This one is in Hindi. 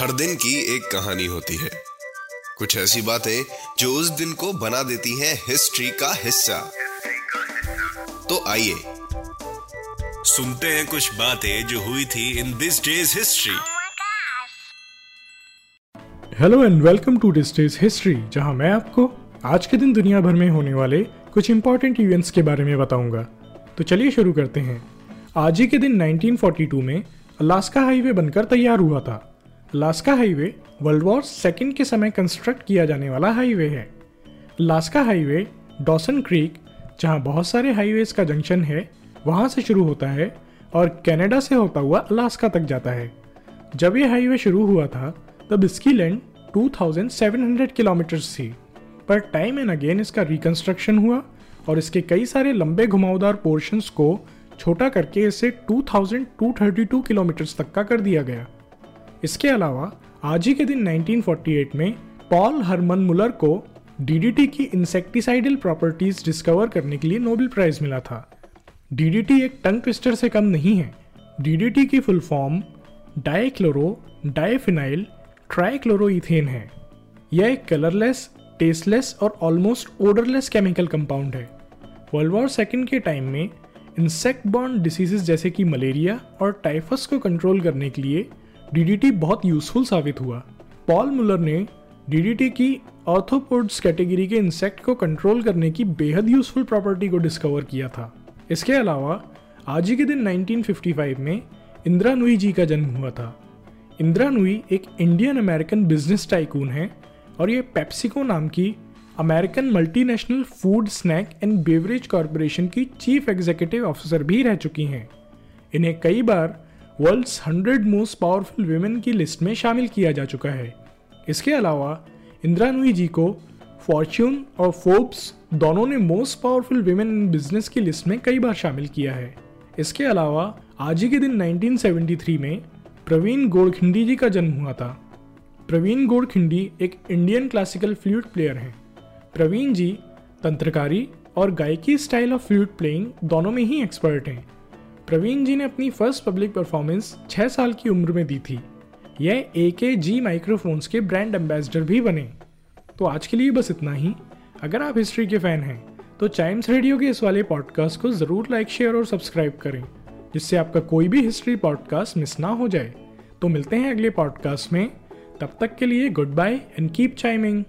हर दिन की एक कहानी होती है। कुछ ऐसी बातें जो उस दिन को बना देती हैं हिस्ट्री का हिस्सा। तो आइए। सुनते हैं कुछ बातें जो हुई थी in this day's history. Hello and welcome to this day's history जहाँ मैं आपको आज के दिन दुनिया भर में होने वाले कुछ इंपॉर्टेंट इवेंट्स के बारे में बताऊँगा। तो चलिए शुरू करते हैं। आज ही के दिन 1942 में अलास्का हाईवे बनकर तैयार हुआ था। Alaska highway world war second के समय कंस्ट्रक्ट किया जाने वाला हाईवे है। लास्का हाईवे, डॉसन क्रीक, जहाँ बहुत सारे हाईवेज का जंक्शन है, वहाँ से शुरू होता है और कनाडा से होता हुआ अलास्का तक जाता है। जब ये हाईवे शुरू हुआ था, तब इसकी लेंथ 2700 किलोमीटर्स थी। पर टाइम एंड अगेन इसका रिकंस्ट्रक्शन हुआ और इसके कई सारे लंबे घुमावदार पोर्शंस को छोटा करके इसे 2232 किलोमीटर्स तक का कर दिया गया। इसके अलावा, आज ही के दिन 1948 में पॉल हरमन मुलर को डीडीटी की इंसेक्टिसाइडल प्रॉपर्टीज़ डिस्कवर करने के लिए नोबेल प्राइज मिला था। डीडीटी एक टंग ट्विस्टर से कम नहीं है। डीडीटी की full form dichloro diphenyl trichloroethane है। यह एक कलरलेस टेस्टलेस और ऑलमोस्ट ओडरलेस केमिकल कंपाउंड है। वर्ल्ड वॉर सेकेंड के टाइम में इंसेक्ट बॉर्न डिसीजेज जैसे कि मलेरिया और टाइफस को कंट्रोल करने के लिए डीडीटी बहुत यूजफुल साबित हुआ। पॉल मुलर ने डीडीटी की ऑर्थोपोड्स कैटेगरी के इंसेक्ट को कंट्रोल करने की बेहद यूजफुल प्रॉपर्टी को डिस्कवर किया था। इसके अलावा, आज ही के दिन 1955 में इंदिरा नुई जी का जन्म हुआ था। इंदिरा नुई एक इंडियन अमेरिकन बिज़नेस टाइकून है और ये पेप्सिको नाम की American multinational food snack and beverage corporation की चीफ एग्जीक्यूटिव ऑफिसर भी रह चुकी हैं। इन्हें कई बार world's hundred most powerful women की लिस्ट में शामिल किया जा चुका है। इसके अलावा, इंदिरा नुई जी को फॉर्च्यून और फोर्ब्स दोनों ने most powerful women in business की लिस्ट में कई बार शामिल किया है। इसके अलावा, आज ही के दिन 1973 में प्रवीण गोड़खिंडी जी का जन्म हुआ था। प्रवीण गोड़खिंडी एक इंडियन क्लासिकल फ्लूट प्लेयर हैं। प्रवीण जी तंत्रकारी और गायकी स्टाइल ऑफ़ फ्लूट प्लेइंग दोनों में ही एक्सपर्ट हैं। प्रवीण जी ने अपनी फ़र्स्ट पब्लिक परफॉर्मेंस छः साल की उम्र में दी थी। यह ए के जी माइक्रोफोन्स के ब्रांड एम्बेसडर भी बने। तो आज के लिए बस इतना ही। अगर आप हिस्ट्री के फ़ैन हैं तो चाइम्स रेडियो के इस वाले पॉडकास्ट को ज़रूर लाइक शेयर और सब्सक्राइब करें, जिससे आपका कोई भी हिस्ट्री पॉडकास्ट मिस ना हो जाए। तो मिलते हैं अगले पॉडकास्ट में। तब तक के लिए goodbye and keep chiming